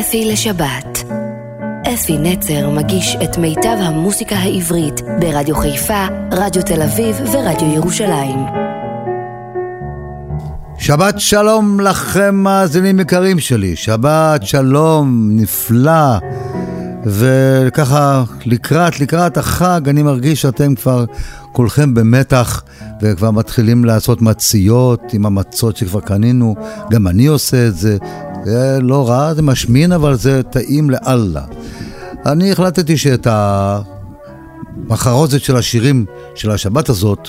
אפי לשבת. אפי נצר מגיש את מיטב המוסיקה העברית ברדיו חיפה, רדיו תל אביב ורדיו ירושלים. שבת שלום לכם מאזינים יקרים שלי, שבת שלום נפלא. וככה לקראת, לקראת החג אני מרגיש שאתם כבר כולכם במתח וכבר מתחילים לעשות מציות עם המצות שכבר קנינו, גם אני עושה את זה, זה לא רע, זה משמין אבל זה טעים לאללה. אני החלטתי שאת המחרוזת של השירים של השבת הזאת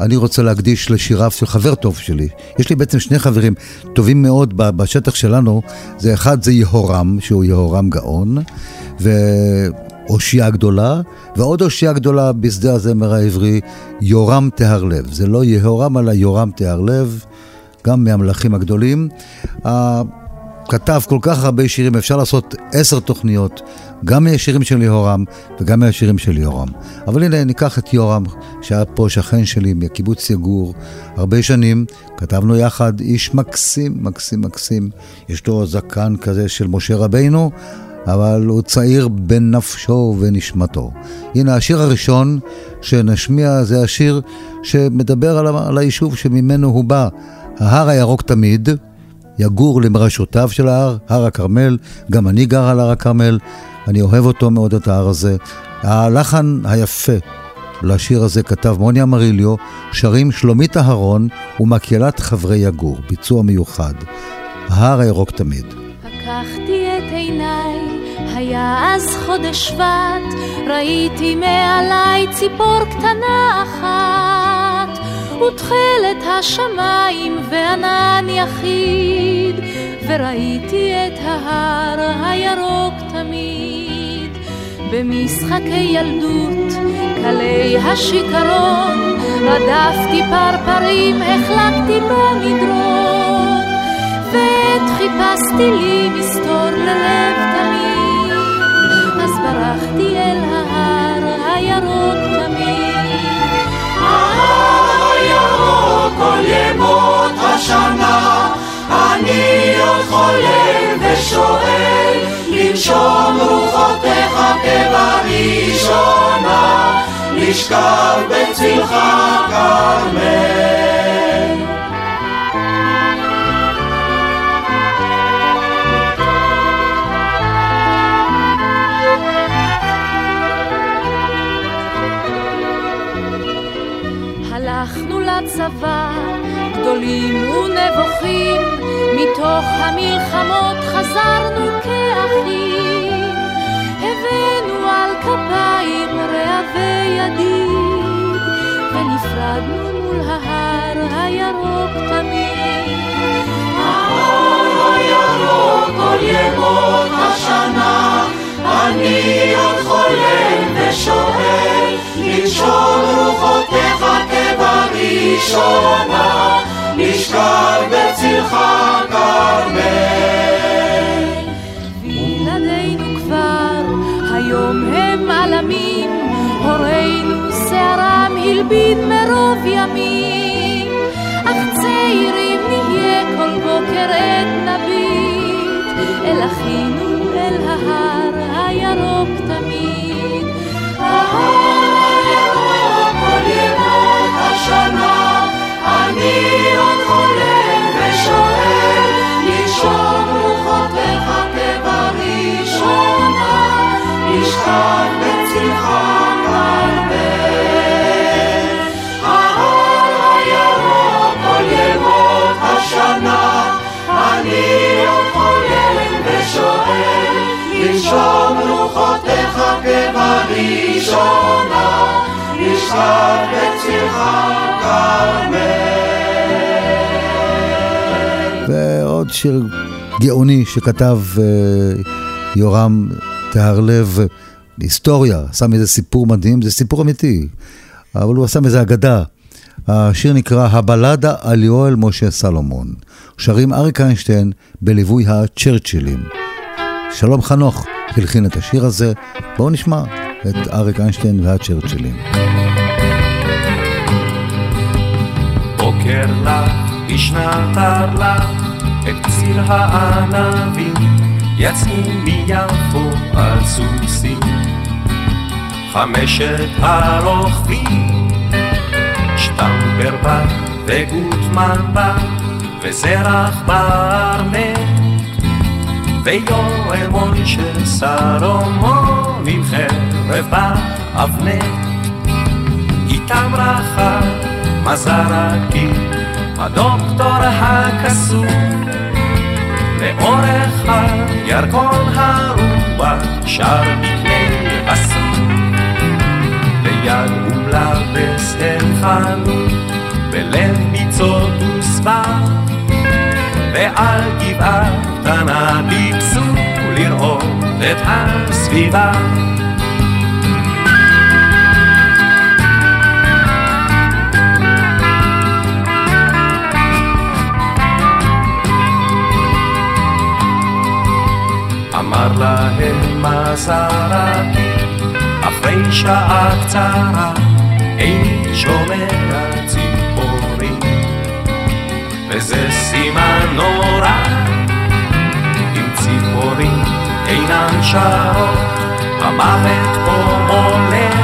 אני רוצה להקדיש לשיריו של חבר טוב שלי. יש לי בעצם שני חברים טובים מאוד בשטח שלנו. זה אחד זה יהורם, שהוא יהורם גאון, ואושייה גדולה, ועוד אושייה גדולה בשדה הזמר העברי, יורם תהרלב. זה לא יהורם, אלא יורם תהרלב, גם מהמלכים הגדולים. כתב כל כך הרבה שירים, אפשר לעשות עשר תוכניות, גם מהשירים של יהורם וגם מהשירים של יורם. אבל הנה, ניקח את יורם, שהיה פה שכן שלי מקיבוץ יגור, הרבה שנים, כתבנו יחד, איש מקסים, מקסים, מקסים. יש לו זקן כזה של משה רבינו, אבל הוא צעיר בנפשו ובנשמתו. הנה, השיר הראשון שנשמיע זה השיר שמדבר על, על היישוב שממנו הוא בא, ההר הירוק תמיד. יגור למרשותיו של ההר, הר הכרמל, גם אני גר על הר הכרמל, אני אוהב אותו מאוד, את ההר הזה. הלחן היפה לשיר הזה כתב מוני אמריליו, שרים שלומית אהרון ומקהלת חברי יגור, ביצוע מיוחד. ההר הירוק תמיד. פקחתי את עיניי, היה אז חודש שבט, ראיתי מעליי ציפור קטנה אחת. ותכלת השמיים וענן יחיד, וראיתי את ההר הירוק תמיד. במשחקי ילדות, קלי השיכרון, רדפתי פרפרים, החלקתי במדרון, ועת חיפשתי לי מסתור ללב תמיד, אז ברחתי אל ההר כל ימות השנה אני עוד חולם ושואל לנשום רוחותיך כבראשונה לשכב בצלך כרמל הצבא, גדולים ונבוכים, מתוך המלחמות חזרנו כאחים. הבאנו על כפיים רעבי ידיד, ונפרדנו מול ההר הירוק תמיד. ההר הירוק כל ימות השנה, אני עוד חולם ושואל, לנשום רוחותיך בראשונה נשכב בצלך כרמל. וילדינו כבר היום הם עלמים, הורינו שערם הלבין מרוב ימים, בצלך כרמל. ועוד שיר גאוני שכתב uh, יורם טהרלב, היסטוריה, עשה מזה סיפור מדהים, זה סיפור אמיתי, אבל הוא עשה מזה אגדה. השיר נקרא הבלדה על יואל משה סלומון. שרים אריק איינשטיין בליווי הצ'רצ'ילים. שלום חנוך הלחין את השיר הזה, בואו נשמע. את אריק איינשטיין והצ'רצ'ילים. בוקר לך, בשנת הרלך, את ציר הענבים, יצאו מיפו על סוסים, חמשת הרוכבים, שטמפר בא וגוטמן בא וזרח בר ויואל מוישה סלומון עם חרב באבנט, איתם רחב מזרקי, הדוקטור הקסום. לאורך הירקון הרוח שר מקנה אסור ביד ומלבס אל חנות בלב ביצות וסבר ועל גבעה קטנה טיפסו לראות את הסביבה אמר להם מזרקי, אחרי שעה קצרה, איני שומע. וזה סימן נורא, אם ציפורים אינן שרות, המוות פה הולך.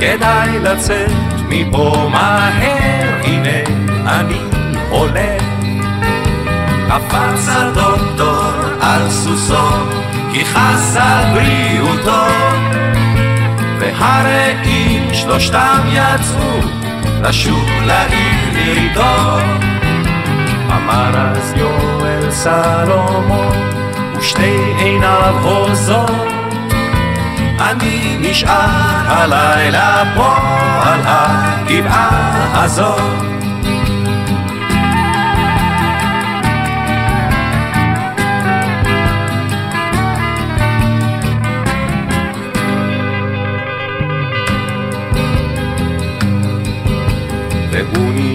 כדאי לצאת מפה מהר, הנה אני הולך. קפץ הדוקטור על סוסו, כי חס על בריאותו. והרעים שלושתם יצאו לשוב לעיר ירידו. אמר אז יואל סלומון, ושתי עיניו הוזות. אני נשאר הלילה פה על הגבעה הזאת.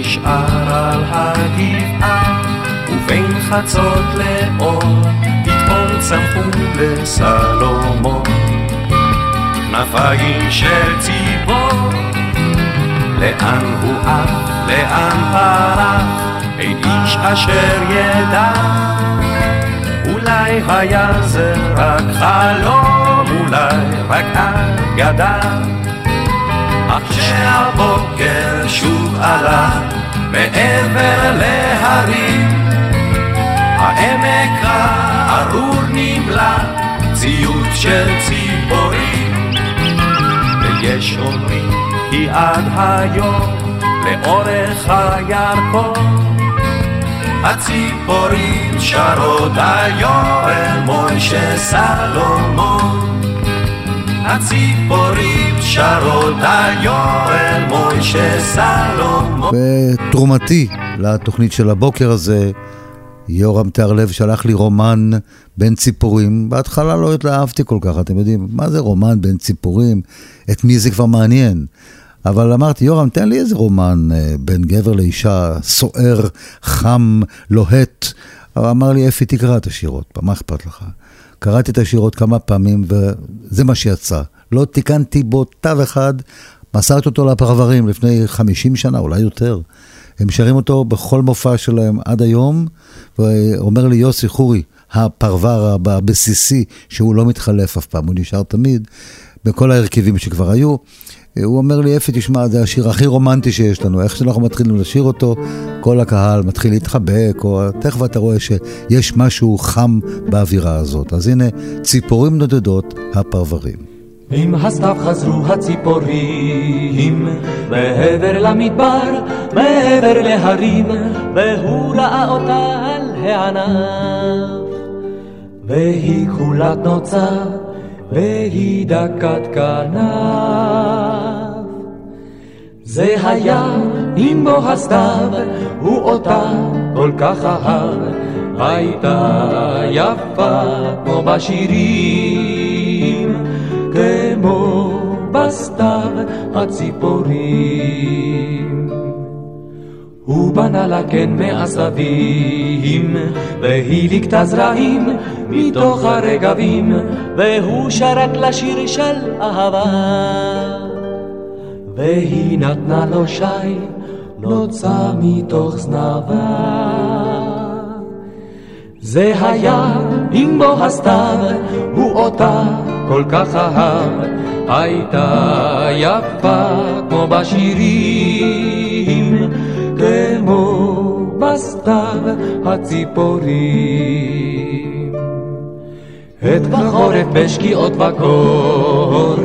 נשאר על הגבעה, ובין חצות לאור, פתאום צמחו לסלומון. כנפיים של ציפור, לאן הוא עף, לאן פרח, אין איש אשר ידע. אולי היה זה רק חלום, אולי רק אגדה. אך כשהבוקר שוב עלה מעבר להרים, העמק הארור נמלא ציוץ של ציפורים. ויש אומרים כי עד היום לאורך הירקון הציפורים שרות היואל מוישה סלומון הציפורים שרות היואל מוישה סלומון. ותרומתי לתוכנית של הבוקר הזה, יורם תיארלב שלח לי רומן בין ציפורים. בהתחלה לא התלהבתי כל כך, אתם יודעים, מה זה רומן בין ציפורים? את מי זה כבר מעניין? אבל אמרתי, יורם, תן לי איזה רומן אה, בין גבר לאישה, סוער, חם, לוהט. אבל אמר לי, אפי, תקרא את השירות, מה אכפת לך? קראתי את השירות כמה פעמים, וזה מה שיצא. לא תיקנתי בו תו אחד, מסרתי אותו לפרברים לפני 50 שנה, אולי יותר. הם שרים אותו בכל מופע שלהם עד היום, ואומר לי יוסי חורי, הפרבר הבסיסי, שהוא לא מתחלף אף פעם, הוא נשאר תמיד, בכל ההרכבים שכבר היו. הוא אומר לי, אפי, תשמע, זה השיר הכי רומנטי שיש לנו. איך שאנחנו מתחילים לשיר אותו, כל הקהל מתחיל להתחבק, או תכף אתה רואה שיש משהו חם באווירה הזאת. אז הנה, ציפורים נודדות, הפרברים. עם הסתיו חזרו הציפורים, מעבר למדבר, מעבר להרים, והוא ראה אותה על הענף. והיא כולת נוצה, והיא דקת כנף. זה היה עם בו הסתיו, הוא אותה כל כך אהב, הייתה יפה כמו בשירים, כמו בסתיו הציפורים. הוא בנה לה קן מעשבים, והיא ליקטה זרעים מתוך הרגבים, והוא שרק לשיר של אהבה. והיא נתנה לו שי, נוצה מתוך זנבה. זה היה עם בוא הסתיו, הוא אותה כל כך אהב, הייתה יפה כמו בשירים, כמו בסתיו הציפורים. את בחורף בשקיעות בקור,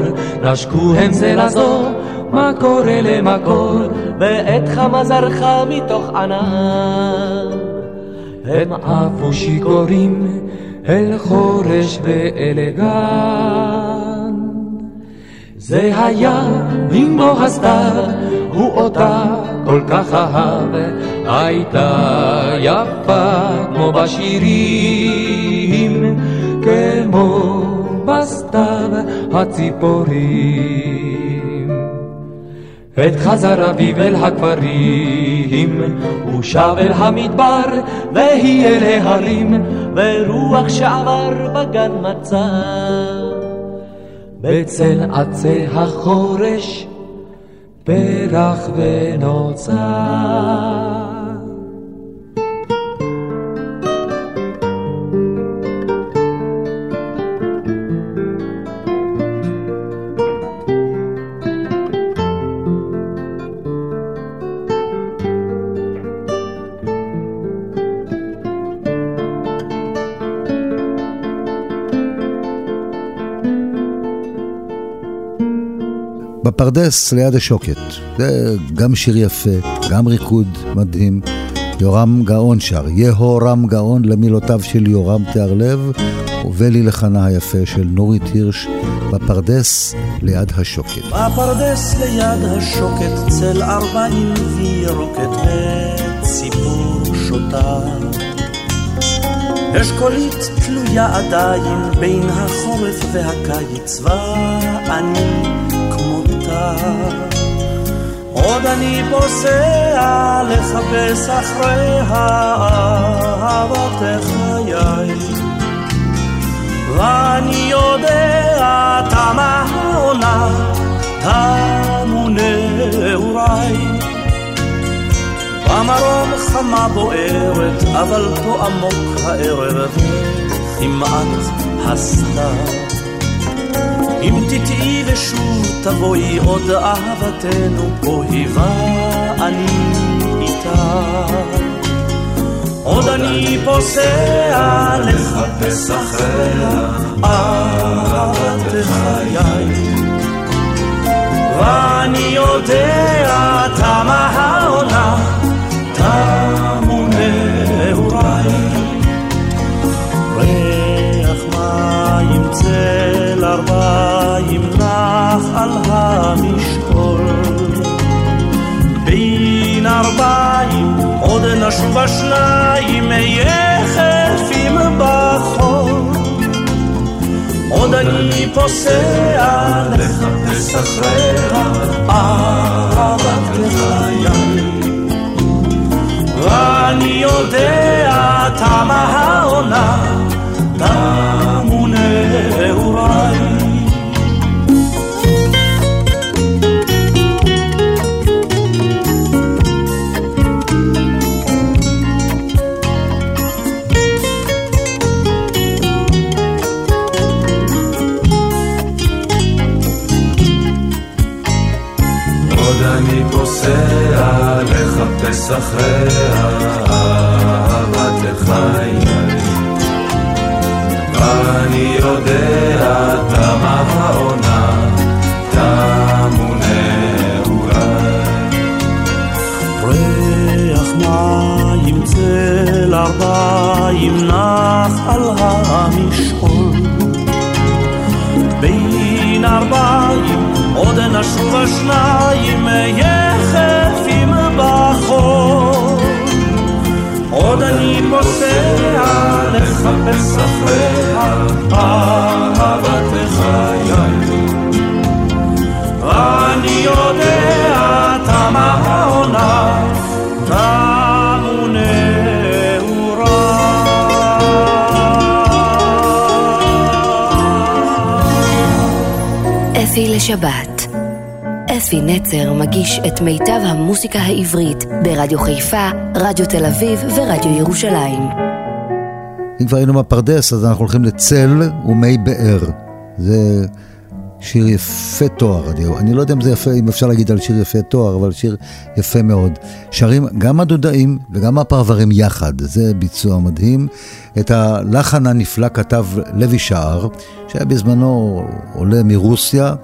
נשקו הם זה לזו, מקור אלה מקור, ואת חמה זרחה מתוך ענן. הם עפו שיכורים אל חורש ואל גן. זה היה בוא הסתיו, הוא אותה כל כך אהב, הייתה יפה כמו בשירים, כמו בסתיו הציפורים. עת חזר אביב אל הכפרים, הוא שב אל המדבר, והיא אל ההרים, ורוח שעבר בגן מצא. בצל עצי החורש, פרח ונוצר. בפרדס ליד השוקת. זה גם שיר יפה, גם ריקוד מדהים. יורם גאון שר, יהורם גאון למילותיו של יורם תיארלב, ובלי לחנה היפה של נורית הירש, בפרדס ליד השוקת. בפרדס ליד השוקת צל ארבעים וירוקת וציפור שותה. אשכולית תלויה עדיין בין החורף והקיץ, ואני. עוד אני פוסע לחפש אחרי אהבת חיי. ואני יודע תמה העונה, תמו נעוריי. במרום חמה בוערת, אבל פה עמוק הערב, כמעט הסתיו. אם תטעי ושוב תבואי עוד אהבתנו פה היווה אני איתה. עוד אני פוסע לחפש אחריה אהבת חיי. ואני יודע תמה העונה, תמו נעוריי. ריח מים צל ארבעים נח על המשקול. בין ארבעים עוד נשוב השניים יחפים בחול. עוד אני פוסע לחפש אחריה אהבת לחיי. ואני יודע תמה העונה, תמו לשבת. אפי נצר מגיש את מיטב המוסיקה העברית ברדיו חיפה, רדיו תל אביב ורדיו ירושלים. אם כבר היינו בפרדס, אז אנחנו הולכים לצל ומי באר. זה שיר יפה תואר, אני, אני לא יודע אם זה יפה, אם אפשר להגיד על שיר יפה תואר, אבל שיר יפה מאוד. שרים גם הדודאים וגם הפרברים יחד, זה ביצוע מדהים. את הלחן הנפלא כתב לוי שער, שהיה בזמנו עולה מרוסיה,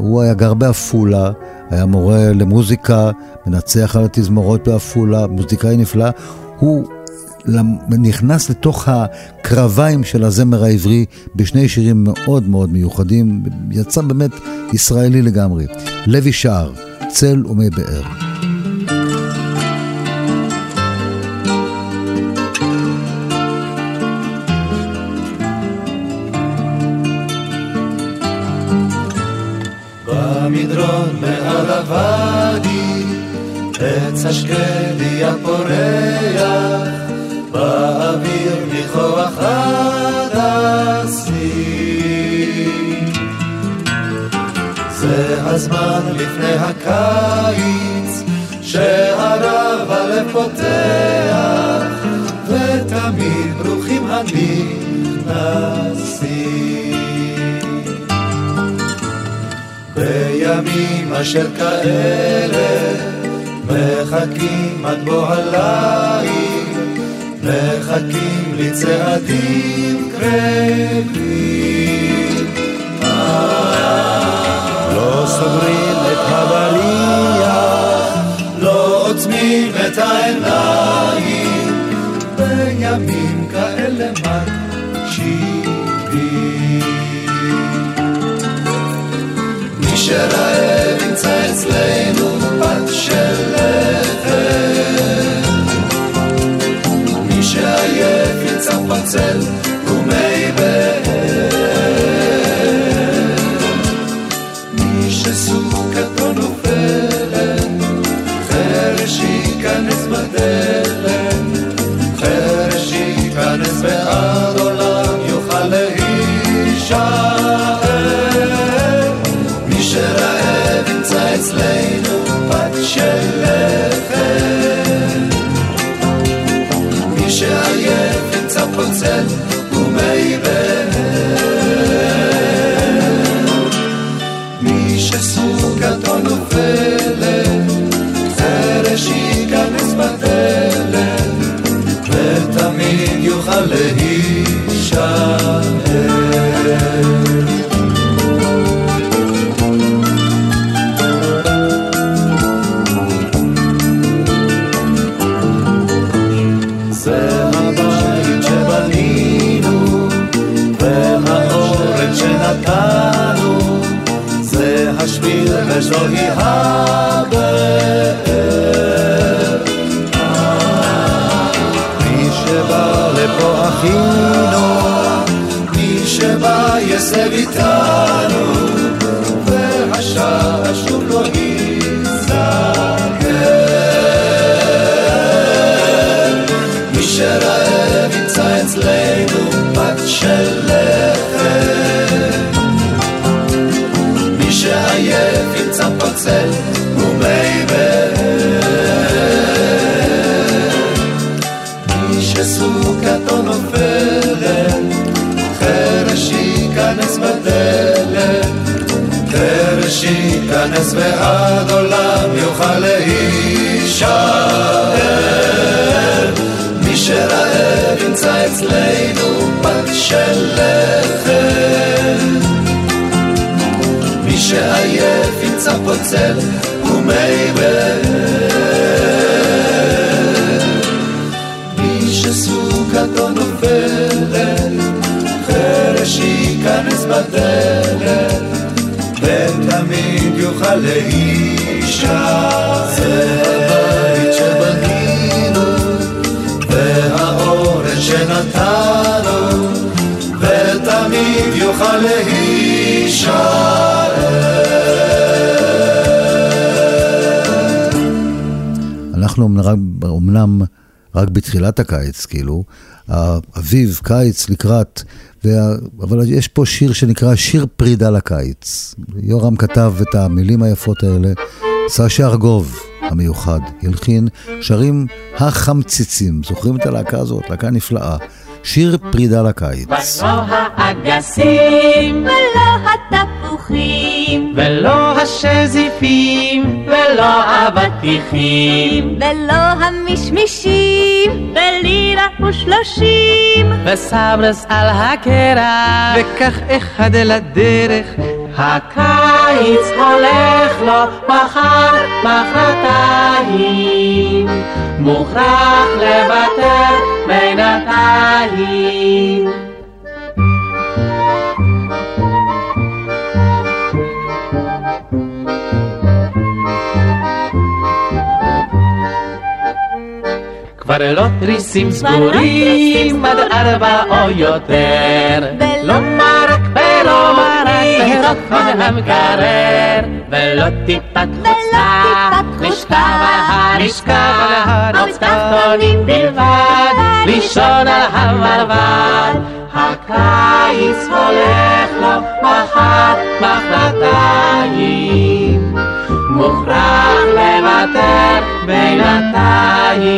הוא היה גר בעפולה, היה מורה למוזיקה, מנצח על התזמורות בעפולה, מוזיקאי נפלא. הוא נכנס לתוך הקרביים של הזמר העברי בשני שירים מאוד מאוד מיוחדים, יצא באמת ישראלי לגמרי. לוי שער, צל ומי באר. במדרון מעל הוואדי, עץ השקדי הפורח באוויר מכוח הדסים. זה הזמן לפני הקיץ, שהרב הלב פותח, ותמיד ברוכים הנכנסים. בימים אשר כאלה, מחכים עד בוא הליל. מחכים לי צעדים קרבים. לא סוגרים את הבריח, לא עוצמים את העיניים, מי שרעב ימצא אצלנו בת של לחם שעייף יצא פצל להישאר. מי שרעב ימצא אצלנו פת של לחם. מי שעייף ימצא פוצל ומי מי שסוכתו נופלת, חרש ייכנס בדלת, ותמיד יוכל להישאר. אנחנו אומנם רק בתחילת הקיץ, כאילו, אביב, קיץ לקראת, וה... אבל יש פה שיר שנקרא שיר פרידה לקיץ. יורם כתב את המילים היפות האלה, סשה ארגוב המיוחד, הלחין שרים החמציצים, זוכרים את הלהקה הזאת? להקה נפלאה. שיר פרידה לקיץ. ולא האגסים, ולא התפוחים, ולא השזיפים, ולא האבטיחים, ולא המשמישים, ולירה ושלושים, וסברס על הקרח, וכך אחד לדרך. הקיץ הולך לו מחר, מחרתיים, מוכרח לוותר בינתיים. כבר לא תריסים סגורים עד ארבע או יותר, לא מרק ולא מרק פירות מהמקרר, ולא טיפת חוצה לשכב על הרצפה, על תחתונים בלבד, לישון על המרבד. הקיץ הולך לו מחר, מחרתיים. מוכרח לוותר בינתיים.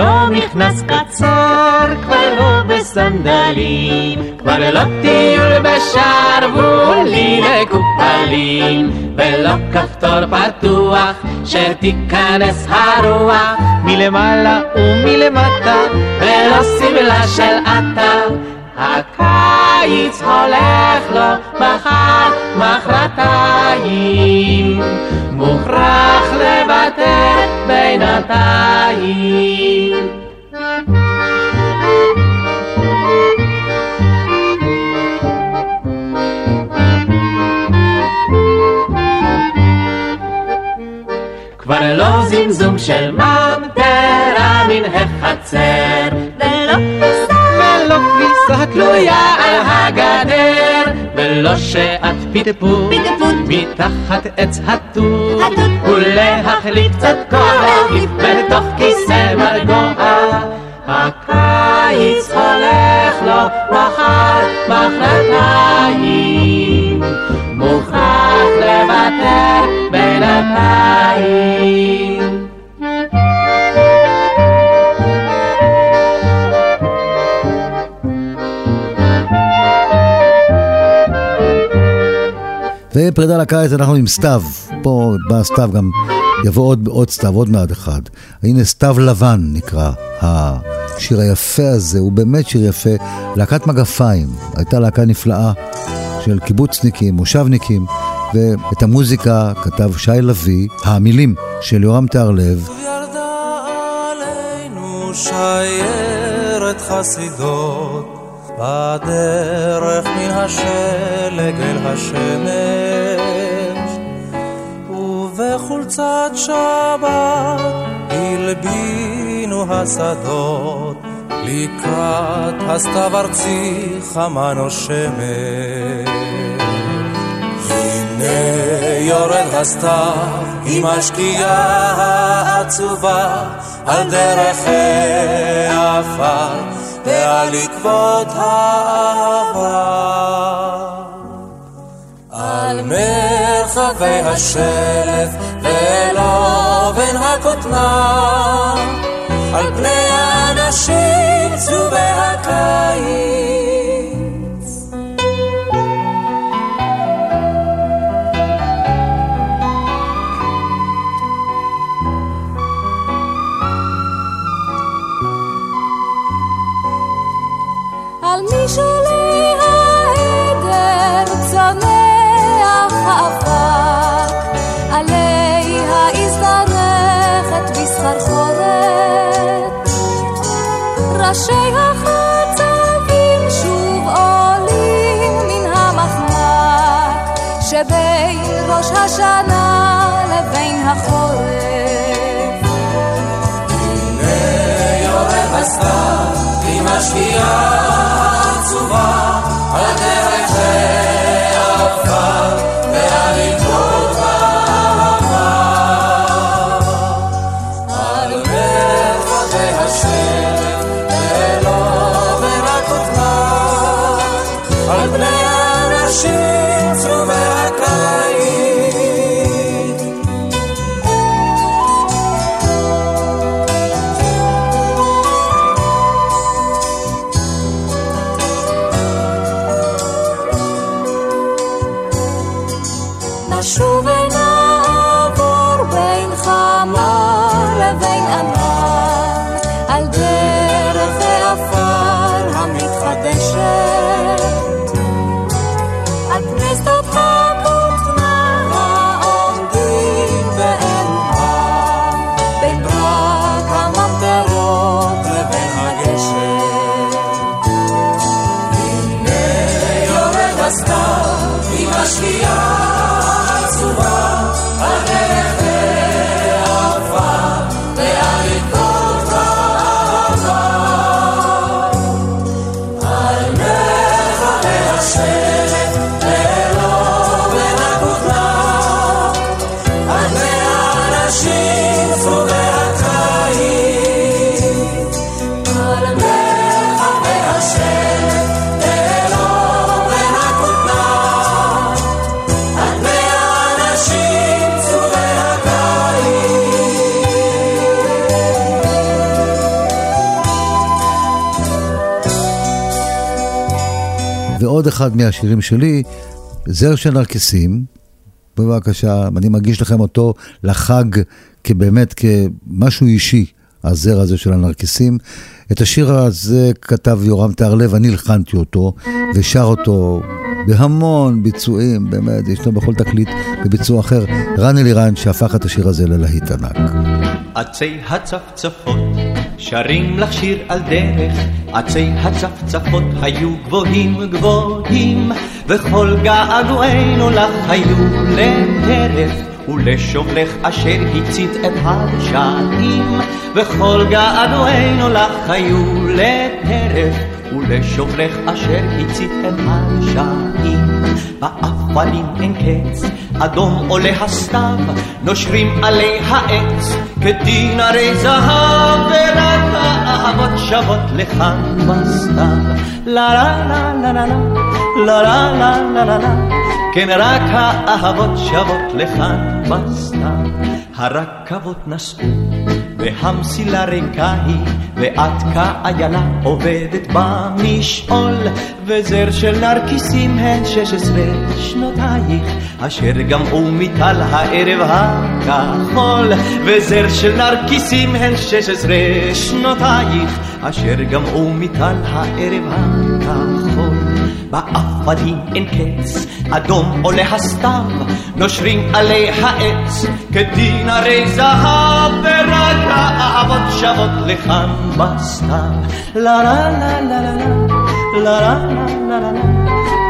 לא מכנס קצר, כבר לא בסנדלים, כבר לא טיול בשרוולים מקופלים, ולא כפתור פתוח שתיכנס הרוח. מלמעלה ומלמטה, ולא שמלה של עטה. הקיץ הולך לו מחר, מחרתיים, מוכרח לוותר בינתיים. כבר לא זמזום של ממטרה מן החצר, ולא כביסה, ולא כביסה תלויה על הגדר, ולא שעת פטפוט פטפוט. מתחת עץ התות, התות. ולהחליף קצת כוח בתוך כיסא מרגוע. הקיץ הולך לו מחר, מחרתיים, מוכרח לוותר בינתיים. ופרידה לקיץ אנחנו עם סתיו, פה בא סתיו גם, יבוא עוד, עוד סתיו, עוד מעט אחד. הנה סתיו לבן נקרא השיר היפה הזה, הוא באמת שיר יפה. להקת מגפיים, הייתה להקה נפלאה של קיבוצניקים, מושבניקים, ואת המוזיקה כתב שי לביא, המילים של יורם תהרלב. שיירת חסידות בדרך מן השלג אל השמש ובחולצת שבת הלבינו השדות לקראת הסתיו ארצי חמה נושמת הנה יורד הסתיו עם השקיעה העצובה על דרך העפר ועל עקבות האהבה. על מרחבי השלף ולא בין הכותנה על פני האנשים צהובי הקיץ Radio. עוד אחד מהשירים שלי, זר של נרקסים, בבקשה, אני מגיש לכם אותו לחג כבאמת, כמשהו אישי, הזר הזה של הנרקסים. את השיר הזה כתב יורם תהרלב, אני הלחנתי אותו, ושר אותו בהמון ביצועים, באמת, יש לו בכל תקליט בביצוע אחר. רן אלירן שהפך את השיר הזה ללהיט ענק. עצי הצפצפות שרים לך שיר על דרך, עצי הצפצפות היו גבוהים גבוהים, וכל געגועינו לך היו לטרף, ולשובלך אשר הצית את השנים, וכל געגועינו לך היו לטרף, ולשובלך אשר הצית את השנים. באפלים אין קץ, אדום עולה הסתיו, נושרים עלי העץ, כדין הרי זהב, ורק האהבות שוות לכאן בסתיו. לה לה לה לה לה לה לה לה לה לה לה כן רק האהבות שוות לכאן בסתיו. הרכבות נסעו והמסילה ריקה היא, ואת כאיילה עובדת במשעול, וזר של נרקיסים הן שש עשרה שנותייך, אשר גמעו מטל הערב הכחול, וזר של נרקיסים הן שש עשרה שנותייך, אשר גמעו מטל הערב הכחול. באפלים אין קץ, אדום עולה הסתיו, נושרים עלי העץ, כדין הרי זהב, ורק האהבות שוות לכאן בסתיו. לה לה לה לה לה לה לה לה לה לה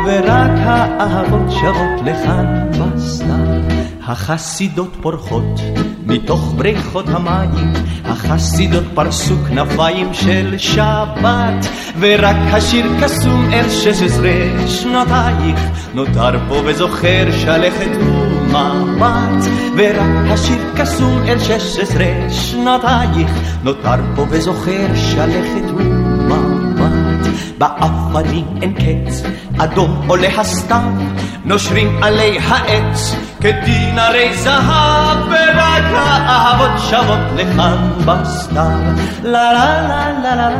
ורק האהבות שוות לכאן בסתיו. החסידות פורחות מתוך בריכות המים, החסידות פרסו כנפיים של שבת, ורק השיר קסום אל שש עשרה שנותייך, נותר פה וזוכר שלכת ומבט, ורק השיר קסום אל שש עשרה שנותייך, נותר פה וזוכר שלכת ומבט. באפנים אין קץ, אדום עולה הסתיו, נושרים עלי העץ, כדין הרי זהב, ורק האהבות שוות לכאן בסתיו. לה לה לה לה לה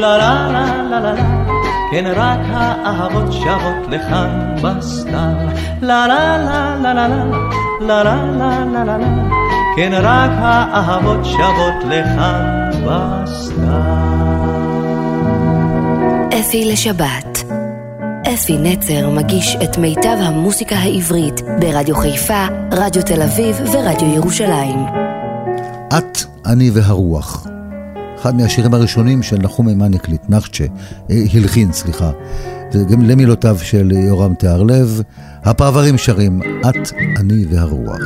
לה לה לה לה לה לה כן רק האהבות שוות לכאן בסתיו. לה לה לה לה לה לה לה לה לה לה לה כן רק האהבות שוות לכאן בסתיו. אפי לשבת. אפי נצר מגיש את מיטב המוסיקה העברית ברדיו חיפה, רדיו תל אביב ורדיו ירושלים. את, אני והרוח. אחד מהשירים הראשונים של נחום מימן הקליט, נחצ'ה, אה, הלחין, סליחה. זה גם למילותיו של יורם תיארלב. הפרברים שרים, את, אני והרוח.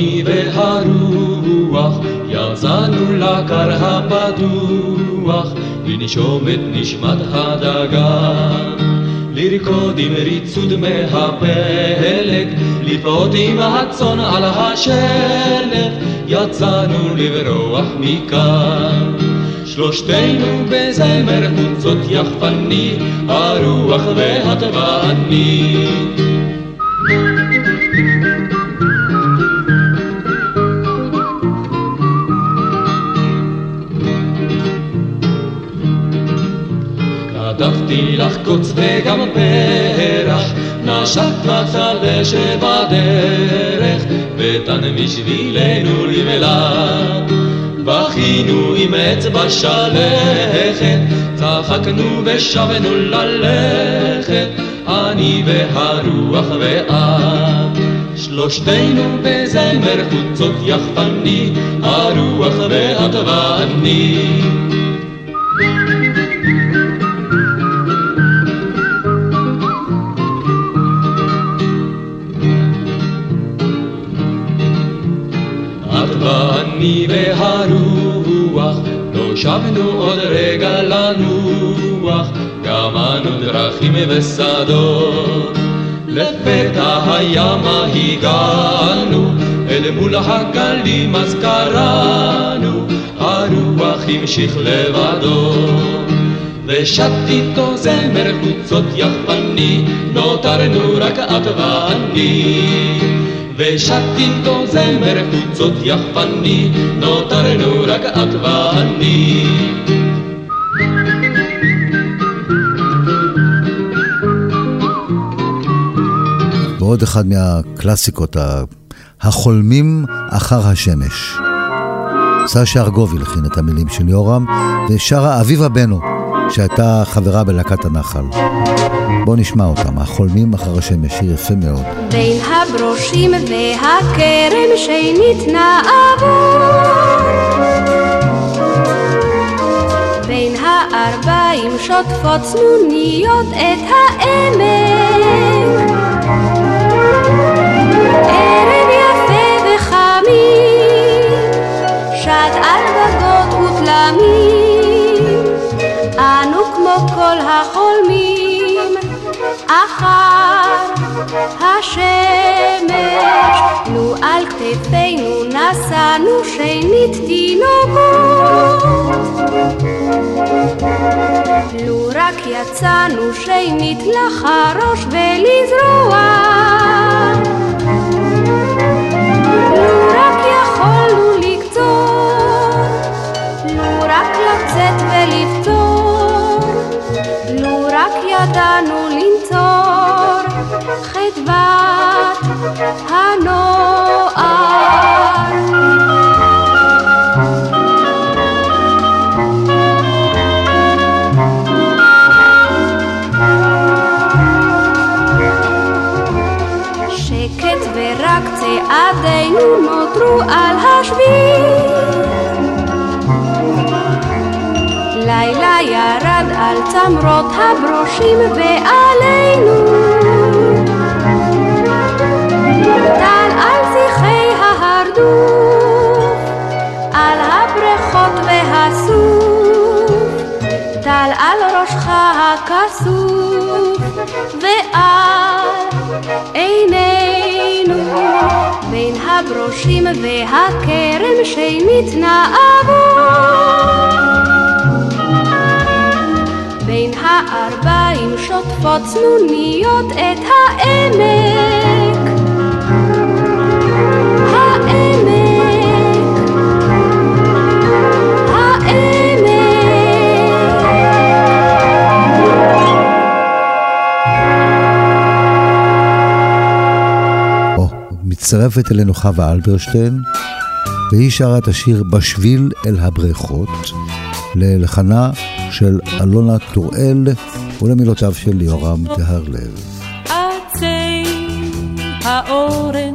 אני והרוח? יצאנו לקר הפתוח לנשום את נשמת הדגן לרקוד עם ריצוד מהפלג לפעוט עם הצאן על השלף יצאנו לברוח מכאן. שלושתנו בזמר חוצות יחפני הרוח ואת כתבתי לך קוץ וגם פרח, נשק מצל ושבדרך, ותן בשבילנו לבלה. בכינו עם אצבע שלכת, צחקנו ושבנו ללכת, אני והרוח ואת. שלושתנו בזמר חוצות יחפני, הרוח ואת ואני. דרכים ושדות. לפתע הימה הגענו, אל מול הגלים אז קראנו, הרוח המשיך לבדו. ושט איתו זמר חוצות יחפני, נותרנו רק את ואני. ושט איתו זמר חוצות יחפני, נותרנו רק את ואני. ועוד אחד מהקלאסיקות, החולמים אחר השמש. סשה ארגוב הלחין את המילים של יורם, ושרה אביבה בנו, שהייתה חברה בלהקת הנחל. בואו נשמע אותם, החולמים אחר השמש, שיר יפה מאוד. בין הברושים והכרם שניתנה עבור בין הארבעים שוטפות צנוניות את העמק ותלמים אנו כמו כל החולמים אחר השמש. נו על כתפינו נשאנו שנית תינוקות. לו רק יצאנו שנית לחרוש ולזרוע. חדוות הנוער. שקט ורק צעדינו נותרו על השביל לילה ירד על צמרות הברושים ועלינו טל על שיחי ההרדוף על הבריכות והסוף טל על ראשך הכסוף ועל עינינו בין הברושים והכרם שניתנה עבור בין הארבעים שוטפות צנוניות את. העמק. מצטרפת אלינו חווה אלברשטיין, והיא שרה את השיר "בשביל אל הבריכות", ללחנה של אלונה טוראל ולמילותיו של יורם טהרלב. עצי האורן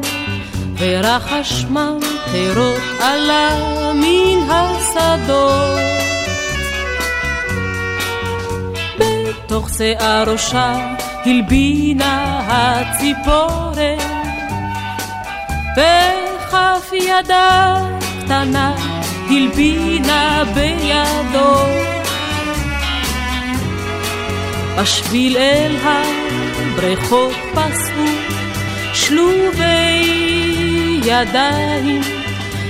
ורחש ממטרות עלה מן השדות. בתוך שיער ראשה הלבינה הציפורן, בכף ידה קטנה הלבינה בידו. בשביל אל הבריכות פסעו שלובי ידיים,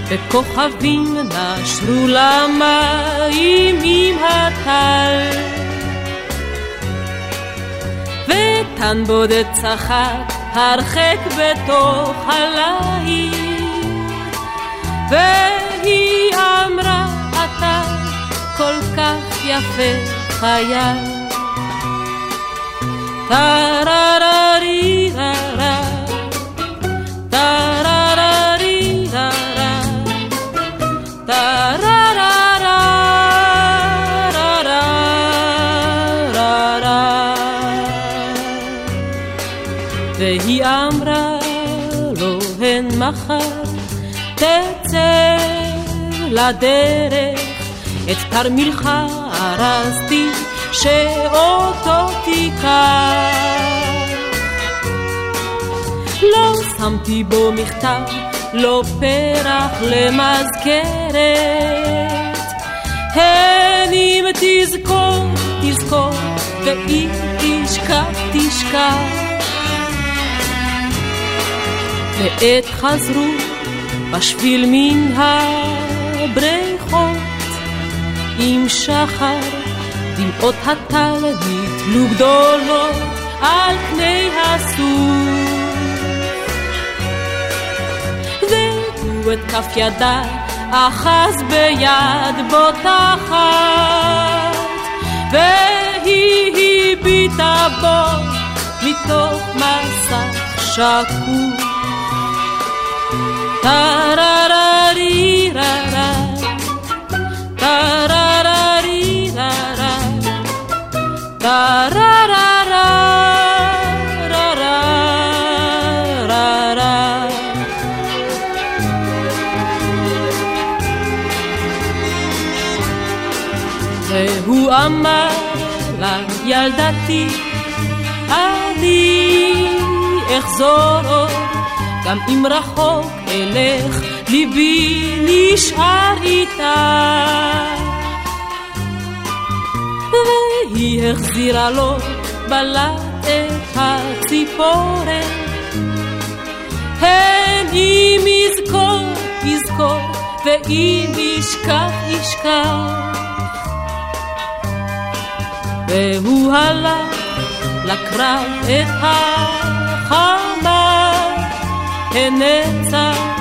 וכוכבים נשרו למים עם הטל. ותן בודד צחק הרחק בתוך הליל, והיא אמרה אתה כל כך יפה חייל. טה-רה-רה-רי-רה-רה, טה-רה-רה-רי-רה-רה, לדרך את תרמילך ארזתי שאותו תיקח לא שמתי בו מכתב, לא פרח למזכרת. הן אם תזכור, תזכור, ואם תשכח, תשכח. ועת חזרו בשביל מן הבריכות עם שחר, דמעות הטל נתלו גדולות על פני הסור. את כף ידה, אחז ביד בוטחת, והיא הביטה בו מתוך מסך שקוף. טררריררה, טררריררה, טרררה אמר לה ילדתי, אני אחזור עוד, גם אם רחוק אלך, ליבי נשאר איתה. והיא החזירה לו בלט את הציפורן. הן אם יזכור, יזכור, ואם ישכח, ישכח. והוא הלך לקרב את החמה, הנצח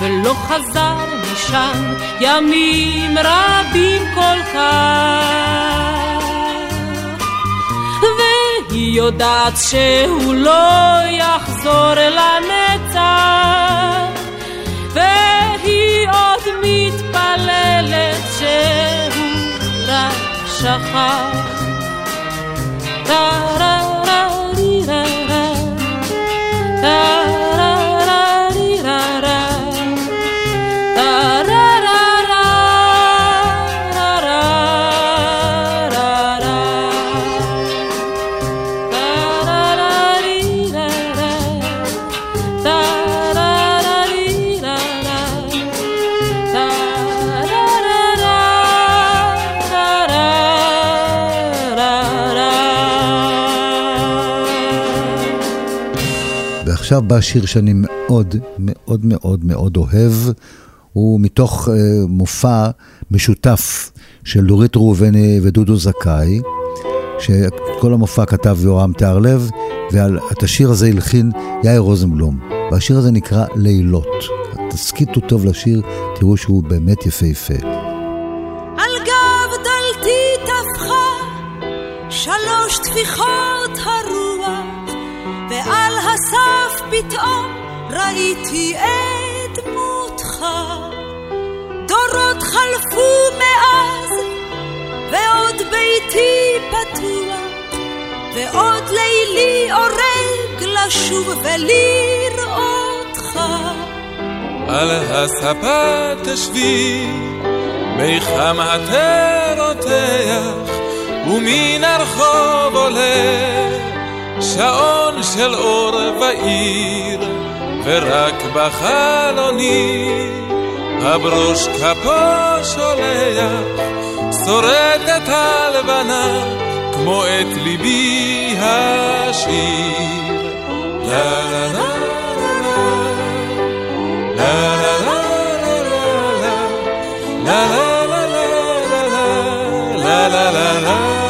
ולא חזר משם ימים רבים כל כך. והיא יודעת שהוא לא יחזור לנצח, והיא עוד מתפללת שהוא רק שכח. da עכשיו בא שיר שאני מאוד מאוד מאוד מאוד אוהב, הוא מתוך uh, מופע משותף של דורית ראובני ודודו זכאי, שכל המופע כתב יורם תיארלב, ואת השיר הזה הלחין יאיר רוזנבלום. והשיר הזה נקרא לילות. תסכיתו טוב לשיר, תראו שהוא באמת יפהפה. על גב דלתי טפחה שלוש טפיחות פתאום ראיתי את דמותך. דורות חלפו מאז, ועוד ביתי פתוח, ועוד לילי אורג לשוב ולראותך. על הספה תשבי, מיחם התה רותח, ומן הרחוב עולה שעון של אור בעיר, ורק בחלוני הברוש כפו שולח, שורדת הלבנה כמו את ליבי השיר. לה לה לה לה לה לה לה לה לה לה לה לה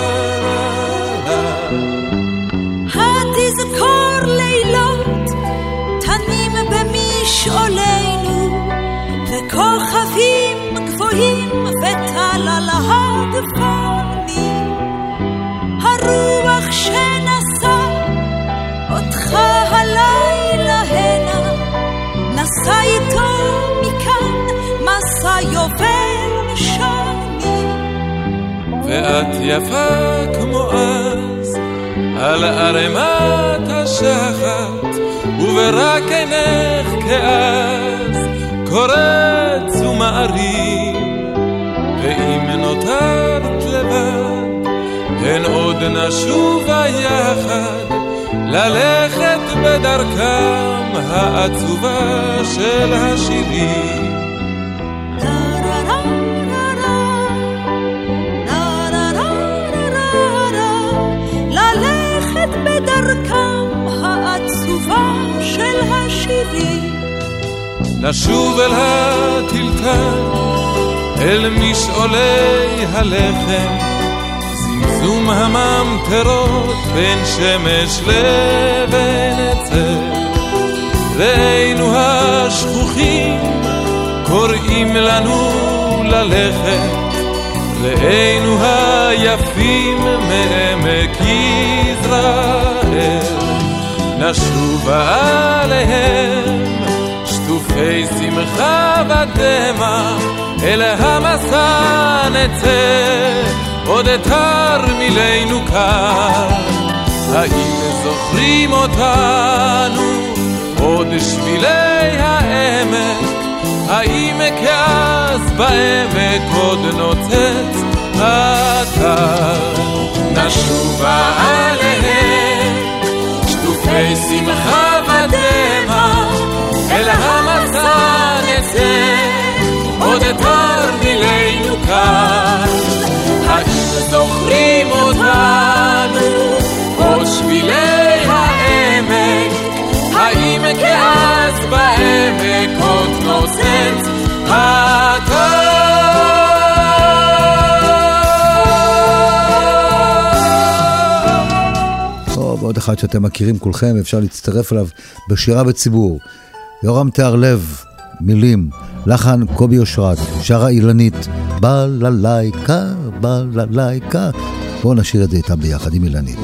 כוכבים גבוהים וטל על הגפנים. הרוח שנשא אותך הלילה הנה, נשא איתו מכאן מסע יובל שנים. ואת יפה כמו אז, על ערימת השחת, ורק עינך כאז קורץ ומעריב, ואם נותרת לבד, הן עוד נשובה יחד, ללכת בדרכם העצובה של השירים. לשוב אל הטלטל, אל משעולי הלחם, זמזום הממטרות בין שמש לבין עצר. ראינו השכוחים קוראים לנו ללכת, ראינו היפים מעמק יזרעאל, נשובה עליהם שטופי שמחה ודמע, אל המסע נצא, עוד תרמילנו כאן. האם זוכרים אותנו, עוד שבילי העמק, האם כאז בעמק עוד נוצץ? אתר? נשובה עליהם, שטופי שמחה ודמע, אל המסע נצא, עוד תרמילנו כאן. האם זוכרים אותנו, עוד שבילי העמק, האם כאז בעמק עוד נוצץ טוב, עוד אחד שאתם מכירים כולכם, אפשר להצטרף אליו בשירה בציבור. יורם תיארלב, מילים, לחן קובי אושרת, שרה אילנית, בללייקה, בללייקה. בואו נשאיר את זה איתה ביחד עם אילנית.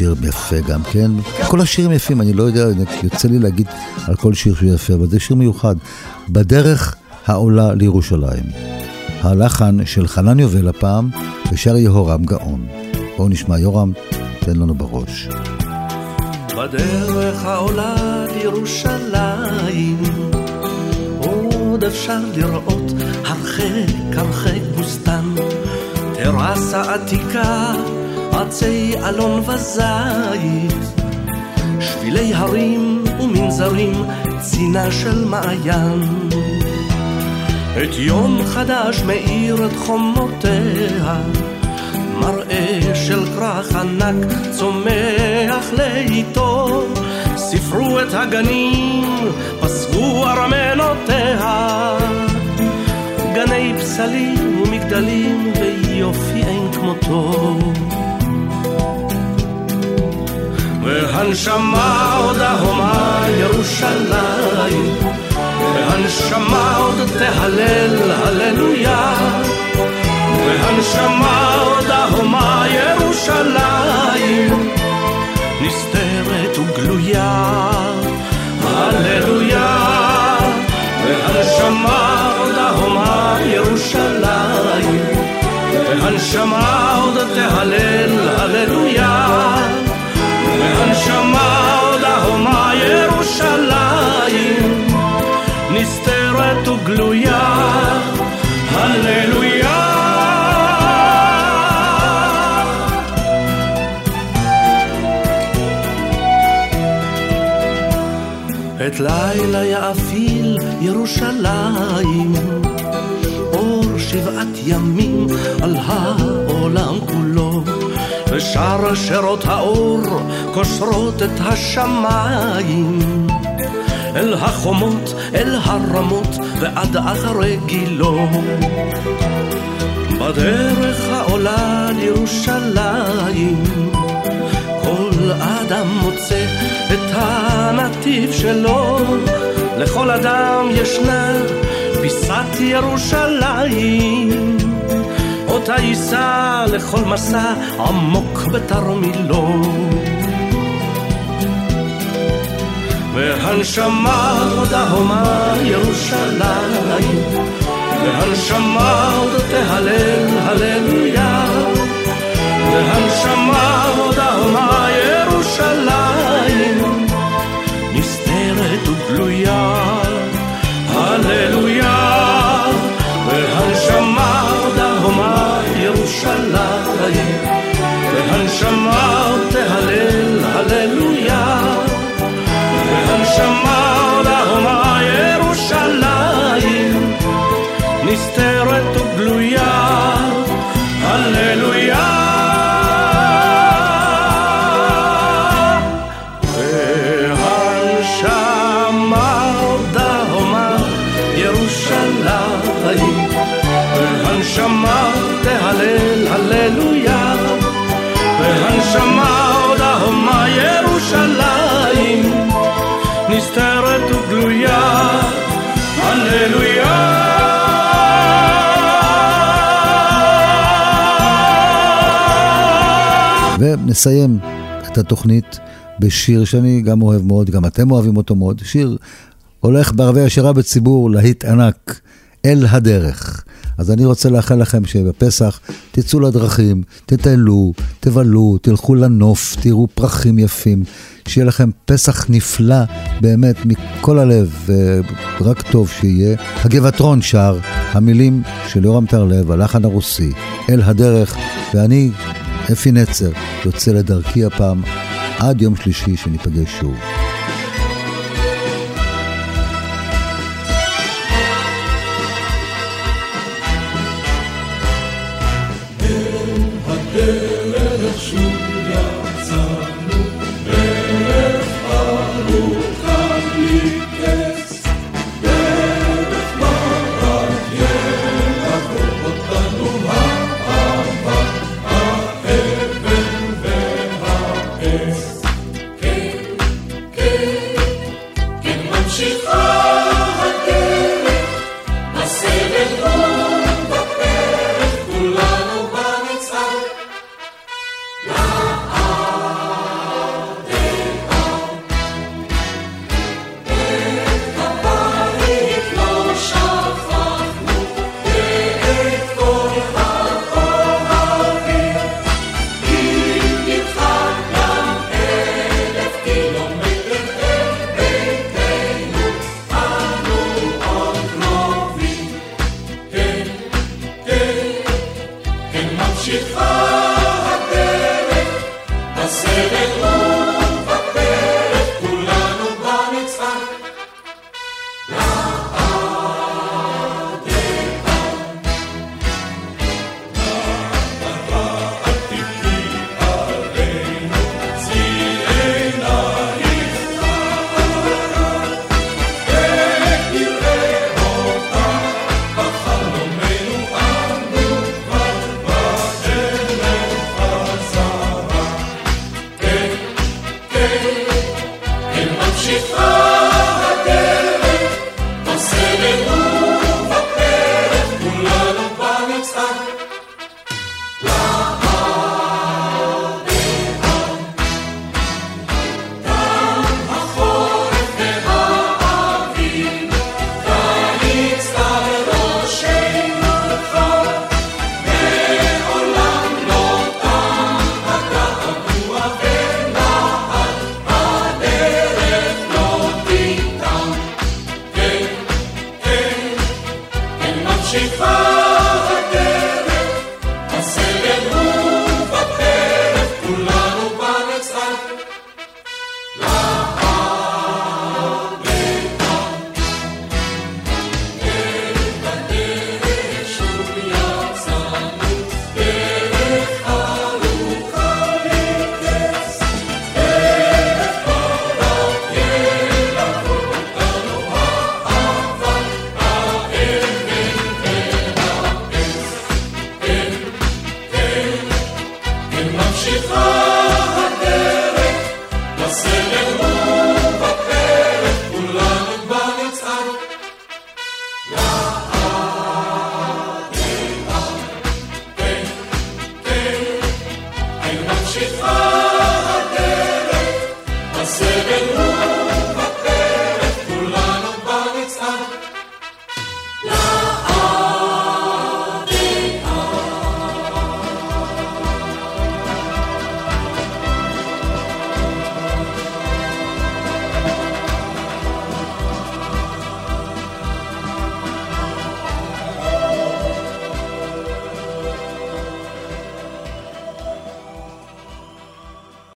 שיר יפה גם כן. כל השירים יפים, אני לא יודע, יוצא לי להגיד על כל שיר שהוא יפה, אבל זה שיר מיוחד. בדרך העולה לירושלים. הלחן של חנן יובל הפעם, ושר יהורם גאון. בואו נשמע, יורם, תן לנו בראש. בדרך העולה לירושלים עוד אפשר לראות הרחק הרחק בוסתן טרסה עתיקה עצי אלון וזית שבילי הרים ומנזרים צינה של מעיין. את יום חדש מאיר את חומותיה מראה של כרך ענק צומח לאיתו. ספרו את הגנים, פסקו ארמנותיה. גני פסלים ומגדלים ויופי אין כמותו והנשמה עוד ההומה ירושלים. והנשמה עוד תהלל הללויה. והנשמה וגלויה הללויה. את לילה יאפיל ירושלים אור שבעת ימים על העולם כולו ושאר שירות האור קושרות את השמיים אל החומות, אל הרמות ועד אחרי גילו בדרך העולה לירושלים כל אדם מוצא את הנתיב שלו. לכל אדם ישנה פיסת ירושלים. אותה יישא לכל מסע עמוק בתרמילו והנשמה עוד ההומה ירושלים. והנשמה עוד תהלל הללויה. והנשמה עוד ונסיים את התוכנית בשיר שאני גם אוהב מאוד, גם אתם אוהבים אותו מאוד, שיר הולך בערבי השירה בציבור להיט ענק, אל הדרך. אז אני רוצה לאחל לכם שבפסח תצאו לדרכים, תטיילו, תבלו, תלכו לנוף, תראו פרחים יפים, שיהיה לכם פסח נפלא באמת מכל הלב, ורק טוב שיהיה. הגבעתרון שר, המילים של יורם טרלב, הלחן הרוסי, אל הדרך, ואני, אפי נצר, יוצא לדרכי הפעם עד יום שלישי שניפגש שוב.